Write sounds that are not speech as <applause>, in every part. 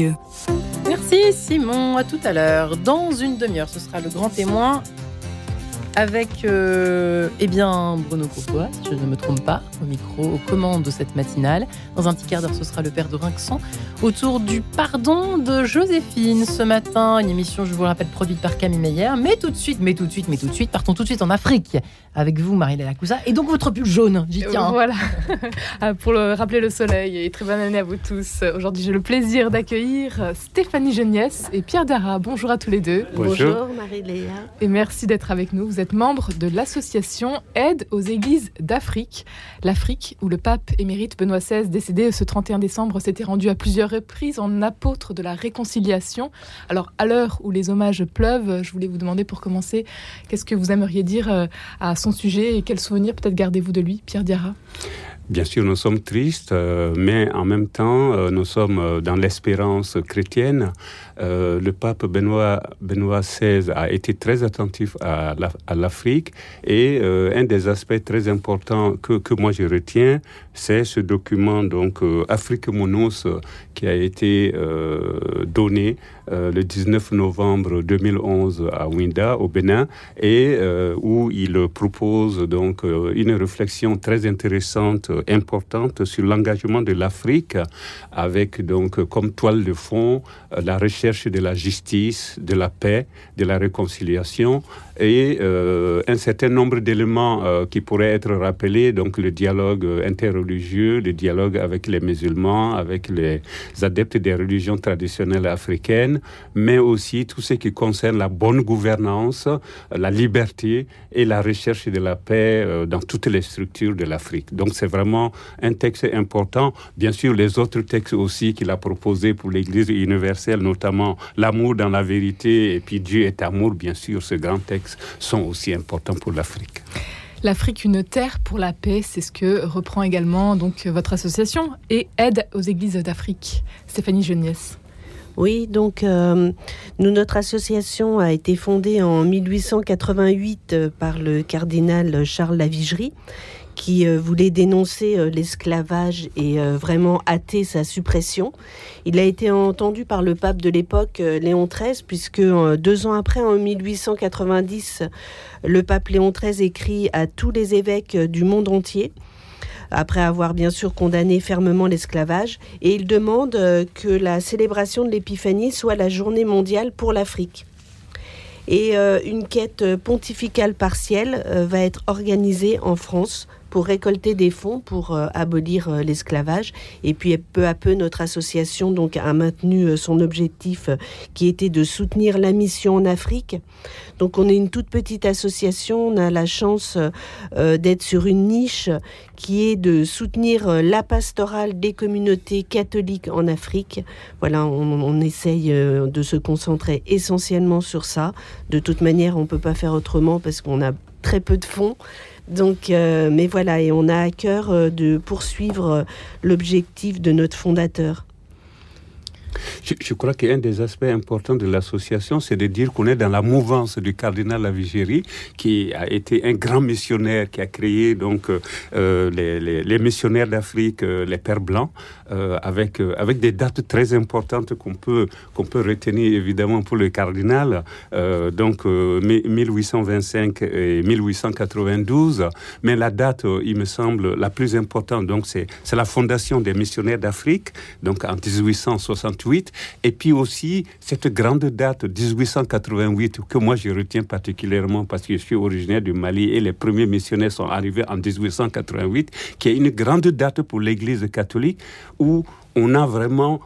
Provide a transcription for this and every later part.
Merci Simon, à tout à l'heure. Dans une demi-heure, ce sera le grand témoin avec euh, eh bien Bruno Courtois, si je ne me trompe pas, au micro, aux commandes de cette matinale. Dans un petit quart d'heure, ce sera le père de Rinxan autour du pardon de Joséphine ce matin. Une émission, je vous le rappelle, produite par Camille Meyer. Mais tout de suite, mais tout de suite, mais tout de suite, partons tout de suite en Afrique avec vous, Marie-Léla Coussa. Et donc votre pull jaune, j'y tiens. Hein. Voilà, <laughs> ah, pour le, rappeler le soleil. Et très bonne année à vous tous. Aujourd'hui, j'ai le plaisir d'accueillir Stéphanie Geniès et Pierre Dara. Bonjour à tous les deux. Bonjour, Marie-Léa. Et merci d'être avec nous. Vous êtes membre de l'association Aide aux Églises d'Afrique. L'Afrique, où le pape émérite Benoît XVI, décédé ce 31 décembre, s'était rendu à plusieurs reprises en apôtre de la réconciliation. Alors, à l'heure où les hommages pleuvent, je voulais vous demander pour commencer, qu'est-ce que vous aimeriez dire euh, à son sujet et quels souvenirs peut-être gardez-vous de lui, Pierre Diarra? Bien sûr, nous sommes tristes, euh, mais en même temps, euh, nous sommes dans l'espérance chrétienne. Le pape Benoît, XVI a été très attentif à l'Afrique et un des aspects très importants que, moi je retiens, c'est ce document, donc Afrique Monos, qui a été donné le 19 novembre 2011 à Winda, au Bénin, et où il propose donc une réflexion très intéressante importante sur l'engagement de l'Afrique avec donc comme toile de fond euh, la recherche de la justice, de la paix, de la réconciliation et euh, un certain nombre d'éléments euh, qui pourraient être rappelés, donc le dialogue interreligieux, le dialogue avec les musulmans, avec les adeptes des religions traditionnelles africaines, mais aussi tout ce qui concerne la bonne gouvernance, la liberté et la recherche de la paix dans toutes les structures de l'Afrique. Donc c'est vraiment un texte important. Bien sûr, les autres textes aussi qu'il a proposés pour l'Église universelle, notamment l'amour dans la vérité et puis Dieu est amour, bien sûr, ce grand texte sont aussi importants pour l'Afrique. L'Afrique, une terre pour la paix, c'est ce que reprend également donc votre association et aide aux églises d'Afrique. Stéphanie Geniès. Oui, donc euh, nous, notre association a été fondée en 1888 euh, par le cardinal Charles Lavigerie qui euh, voulait dénoncer euh, l'esclavage et euh, vraiment hâter sa suppression. Il a été entendu par le pape de l'époque, Léon XIII, puisque deux ans après, en 1890, le pape Léon XIII écrit à tous les évêques du monde entier après avoir bien sûr condamné fermement l'esclavage, et il demande que la célébration de l'Épiphanie soit la journée mondiale pour l'Afrique. Et une quête pontificale partielle va être organisée en France pour récolter des fonds pour euh, abolir euh, l'esclavage. Et puis peu à peu, notre association donc a maintenu euh, son objectif qui était de soutenir la mission en Afrique. Donc on est une toute petite association, on a la chance d'être sur une niche qui est de soutenir la pastorale des communautés catholiques en Afrique. Voilà, on, on essaye de se concentrer essentiellement sur ça. De toute manière, on ne peut pas faire autrement parce qu'on a très peu de fonds. Donc, euh, mais voilà, et on a à cœur euh, de poursuivre euh, l'objectif de notre fondateur. Je, crois qu'un des aspects importants de l'association, c'est de dire qu'on est dans la mouvance du cardinal Lavigéry, qui a été un grand missionnaire, qui a créé donc euh, les, missionnaires d'Afrique, euh, les Pères Blancs, euh, avec, avec des dates très importantes qu'on peut, qu'on peut retenir évidemment pour le cardinal, donc 1825 et 1892. Mais la date, il me semble, la plus importante, c'est la fondation des missionnaires d'Afrique, donc en 1868 et puis aussi cette grande date 1888 que moi je retiens particulièrement parce que je suis originaire du Mali et les premiers missionnaires sont arrivés en 1888, qui est une grande date pour l'Église catholique où on a vraiment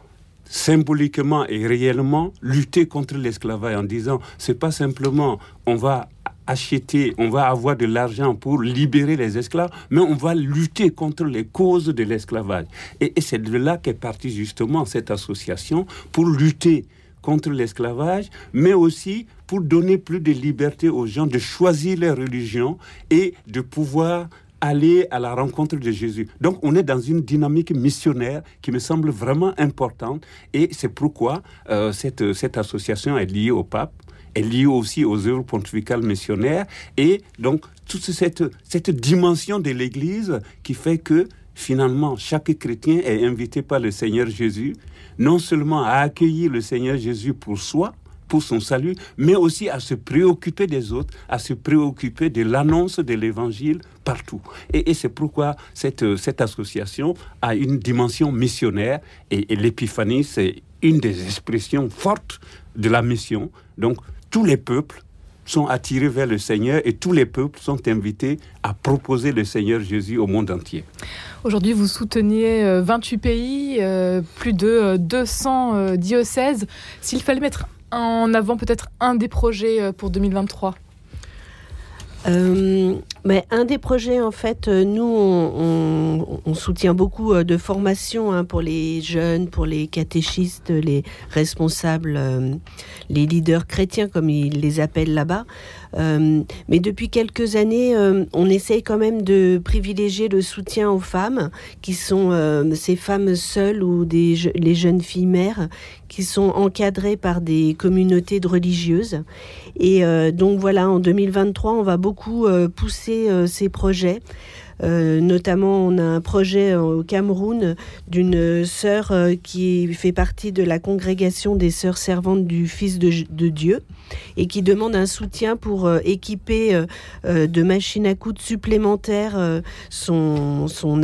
symboliquement et réellement lutté contre l'esclavage en disant c'est pas simplement on va acheter, on va avoir de l'argent pour libérer les esclaves, mais on va lutter contre les causes de l'esclavage. Et, c'est de là qu'est partie justement cette association pour lutter contre l'esclavage, mais aussi pour donner plus de liberté aux gens de choisir leur religion et de pouvoir aller à la rencontre de Jésus. Donc on est dans une dynamique missionnaire qui me semble vraiment importante et c'est pourquoi euh, cette, cette association est liée au pape est liée aussi aux œuvres pontificales missionnaires et donc toute cette, cette dimension de l'Église qui fait que finalement, chaque chrétien est invité par le Seigneur Jésus non seulement à accueillir le Seigneur Jésus pour soi, pour son salut, mais aussi à se préoccuper des autres, à se préoccuper de l'annonce de l'évangile partout. Et, c'est pourquoi cette, cette association a une dimension missionnaire et, et l'épiphanie, c'est une des expressions fortes de la mission. Donc, tous les peuples sont attirés vers le Seigneur et tous les peuples sont invités à proposer le Seigneur Jésus au monde entier. Aujourd'hui, vous souteniez 28 euh, pays, euh, plus de 200 euh, diocèses. S'il fallait mettre en avant peut-être un des projets pour 2023 euh, mais un des projets, en fait, euh, nous, on, soutient beaucoup euh, de formation hein, pour les jeunes, pour les catéchistes, les responsables, les leaders chrétiens, comme ils les appellent là-bas. mais depuis quelques années, on essaye quand même de privilégier le soutien aux femmes, qui sont ces femmes seules ou des, les jeunes filles mères qui sont encadrées par des communautés de religieuses. Et donc voilà, en 2023, on va beaucoup beaucoup euh, ces projets. Euh, notamment, on a un projet au Cameroun d'une sœur qui fait partie de la congrégation des sœurs servantes du Fils de, Dieu et qui demande un soutien pour équiper de machines à coudre supplémentaires son, son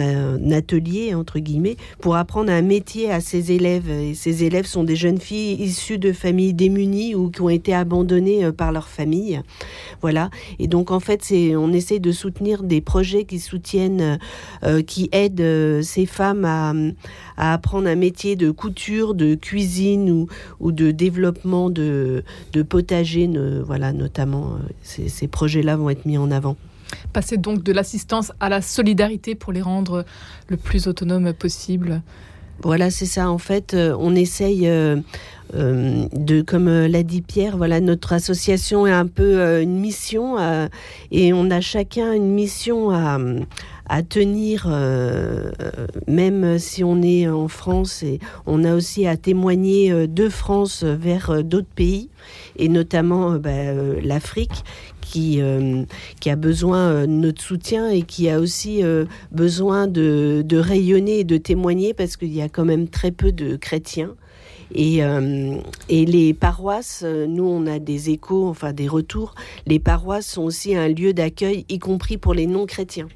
atelier, entre guillemets, pour apprendre un métier à ses élèves. Et ces élèves sont des jeunes filles issues de familles démunies ou qui ont été abandonnées par leur famille. Voilà. Et donc, en fait, on essaie de soutenir des projets qui soutiennent, euh, qui aident euh, ces femmes à, apprendre un métier de couture, de cuisine ou, de développement de, de potager. voilà, notamment, euh, ces, ces projets-là vont être mis en avant. Passer donc de l'assistance à la solidarité pour les rendre le plus autonomes possible. Voilà, c'est ça. En fait, on essaye, euh, de, comme euh, l'a dit Pierre, voilà, notre association est un peu euh, une mission et on a chacun une mission à, à tenir, même si on est en France, et on a aussi à témoigner de France vers d'autres pays, et notamment bah, l'Afrique, qui, qui a besoin de notre soutien et qui a aussi besoin de, de rayonner et de témoigner parce qu'il y a quand même très peu de chrétiens. Et, euh, et les paroisses, euh, nous, on a des échos, enfin des retours. Les paroisses sont aussi un lieu d'accueil, y compris pour les non-chrétiens.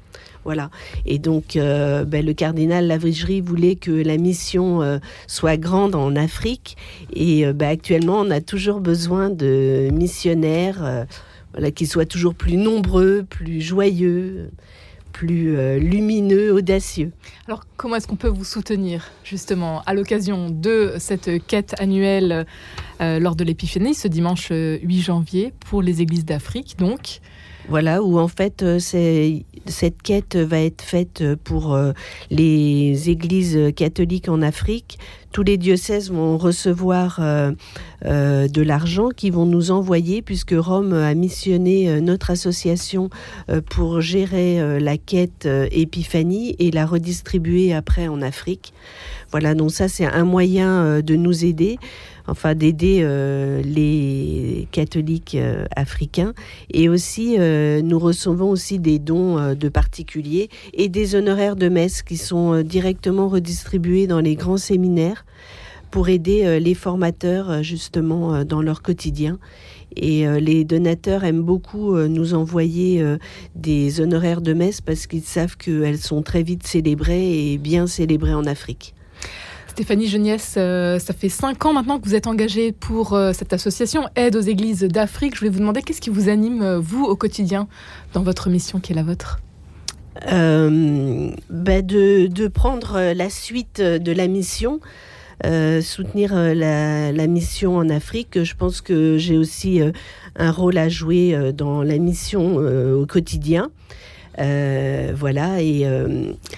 Voilà. Et donc, euh, ben, le cardinal Lavrigerie voulait que la mission soit grande en Afrique. Et ben, actuellement, on a toujours besoin de missionnaires voilà, qui soient toujours plus nombreux, plus joyeux plus euh, lumineux, audacieux. Alors comment est-ce qu'on peut vous soutenir justement à l'occasion de cette quête annuelle euh, lors de l'épiphanie ce dimanche 8 euh, janvier pour les églises d'Afrique donc? Voilà, où en fait cette quête va être faite pour les églises catholiques en Afrique, tous les diocèses vont recevoir euh, euh, de l'argent qui vont nous envoyer, puisque Rome a missionné euh, notre association pour gérer la quête Épiphanie et la redistribuer après en Afrique. Voilà, donc ça c'est un moyen de nous aider enfin d'aider les catholiques africains. Et aussi, nous recevons aussi des dons de particuliers et des honoraires de messe qui sont directement redistribués dans les grands séminaires pour aider euh, les formateurs euh, justement euh, dans leur quotidien. Et les donateurs aiment beaucoup nous envoyer des honoraires de messe parce qu'ils savent qu'elles sont très vite célébrées et bien célébrées en Afrique. Stéphanie Geniès, ça fait cinq ans maintenant que vous êtes engagée pour cette association Aide aux Églises d'Afrique. Je voulais vous demander qu'est-ce qui vous anime, vous, au quotidien, dans votre mission qui est la vôtre? Ben de, de, prendre la suite de la mission euh, soutenir euh, la, mission en Afrique. Je pense que j'ai aussi euh, un rôle à jouer dans la mission au quotidien. voilà, et,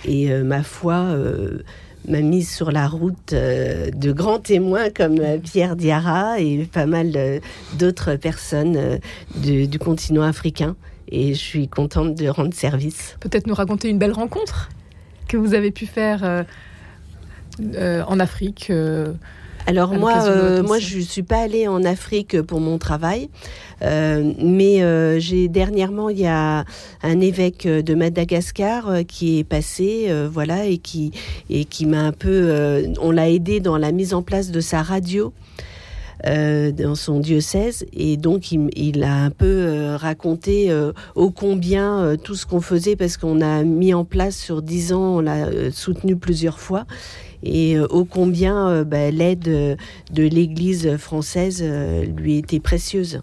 et ma foi m'a mise sur la route de grands témoins comme Pierre Diarra et pas mal d'autres personnes du continent africain. Et je suis contente de rendre service. Peut-être nous raconter une belle rencontre que vous avez pu faire euh, en Afrique, euh, Alors moi, euh, moi, je suis pas allée en Afrique pour mon travail, euh, mais euh, j'ai dernièrement, il y a un évêque de Madagascar euh, qui est passé, euh, voilà, et qui et qui m'a un peu, euh, on l'a aidé dans la mise en place de sa radio. euh, dans son diocèse et donc il, il a un peu euh, raconté euh, ô combien euh, tout ce qu'on faisait parce qu'on a mis en place sur dix ans, on l'a soutenu plusieurs fois et euh, ô combien euh, bah, l'aide euh, de l'Église française lui était précieuse.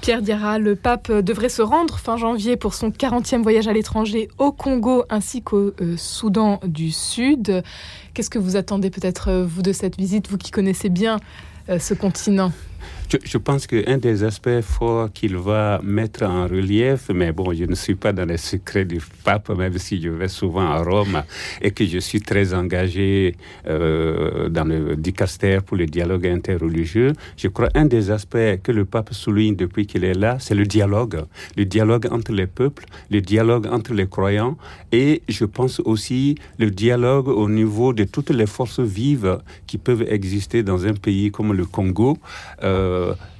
Pierre Diarra, le pape devrait se rendre fin janvier pour son 40e voyage à l'étranger au Congo ainsi qu'au Soudan du Sud. Qu'est-ce que vous attendez peut-être, de cette visite, vous qui connaissez bien ce continent? Je, je pense qu'un des aspects forts qu'il va mettre en relief, mais bon, je ne suis pas dans les secrets du pape, même si je vais souvent à Rome et que je suis très engagé euh, dans le dicaster pour le dialogue interreligieux, je crois un des aspects que le pape souligne depuis qu'il est là, c'est le dialogue. Le dialogue entre les peuples, le dialogue entre les croyants et je pense aussi le dialogue au niveau de toutes les forces vives qui peuvent exister dans un pays comme le Congo. Euh,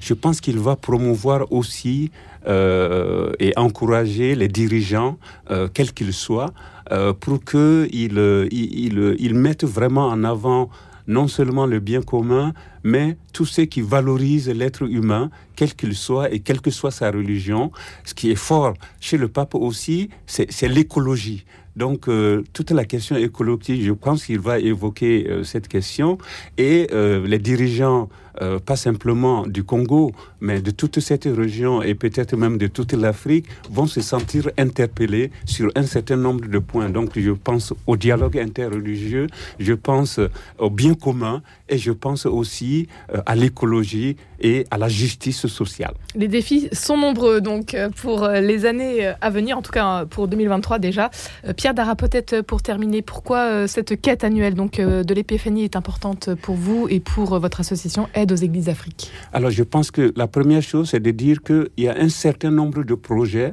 je pense qu'il va promouvoir aussi euh, et encourager les dirigeants, euh, quels qu'ils soient, euh, pour qu'ils euh, ils, mettent vraiment en avant non seulement le bien commun, mais tout ce qui valorise l'être humain, quel qu'il soit et quelle que soit sa religion. Ce qui est fort chez le pape aussi, c'est l'écologie. Donc, euh, toute la question écologique, je pense qu'il va évoquer euh, cette question. Et euh, les dirigeants, euh, pas simplement du Congo, mais de toute cette région et peut-être même de toute l'Afrique, vont se sentir interpellés sur un certain nombre de points. Donc, je pense au dialogue interreligieux, je pense euh, au bien commun et je pense aussi euh, à l'écologie et à la justice sociale. Les défis sont nombreux donc pour les années à venir, en tout cas pour 2023 déjà. Pierre Dara, peut-être pour terminer, pourquoi cette quête annuelle donc de l'épiphanie est importante pour vous et pour votre association aux Églises d'Afrique Alors, je pense que la première chose, c'est de dire qu'il y a un certain nombre de projets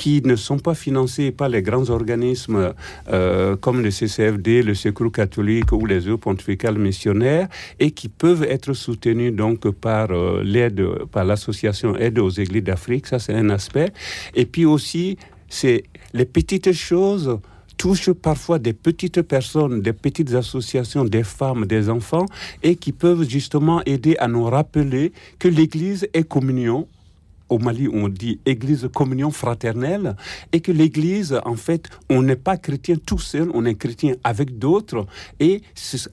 qui ne sont pas financés par les grands organismes euh, comme le CCFD, le Secours catholique ou les autres pontificales missionnaires et qui peuvent être soutenus donc par euh, l'aide, par l'association Aide aux Églises d'Afrique. Ça, c'est un aspect. Et puis aussi, c'est les petites choses touchent parfois des petites personnes, des petites associations, des femmes, des enfants, et qui peuvent justement aider à nous rappeler que l'Église est communion. Au Mali, on dit Église communion fraternelle, et que l'Église, en fait, on n'est pas chrétien tout seul, on est chrétien avec d'autres, et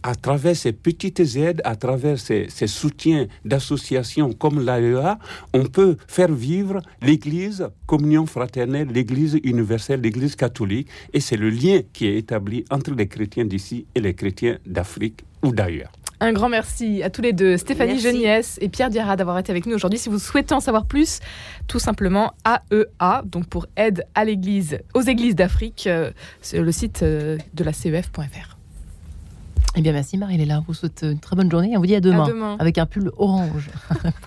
à travers ces petites aides, à travers ces soutiens d'associations comme l'AEA, on peut faire vivre l'Église communion fraternelle, l'Église universelle, l'Église catholique, et c'est le lien qui est établi entre les chrétiens d'ici et les chrétiens d'Afrique ou d'ailleurs. Un grand merci à tous les deux, Stéphanie. Geniès et Pierre Diarra d'avoir été avec nous aujourd'hui. Si vous souhaitez en savoir plus, tout simplement AEA, donc pour aide à l'église, aux églises d'Afrique, euh, sur le site euh, de la CEF.fr. Eh bien, merci Marie-Léla. On vous souhaite une très bonne journée. On vous dit à demain, À demain. avec un pull orange. <laughs>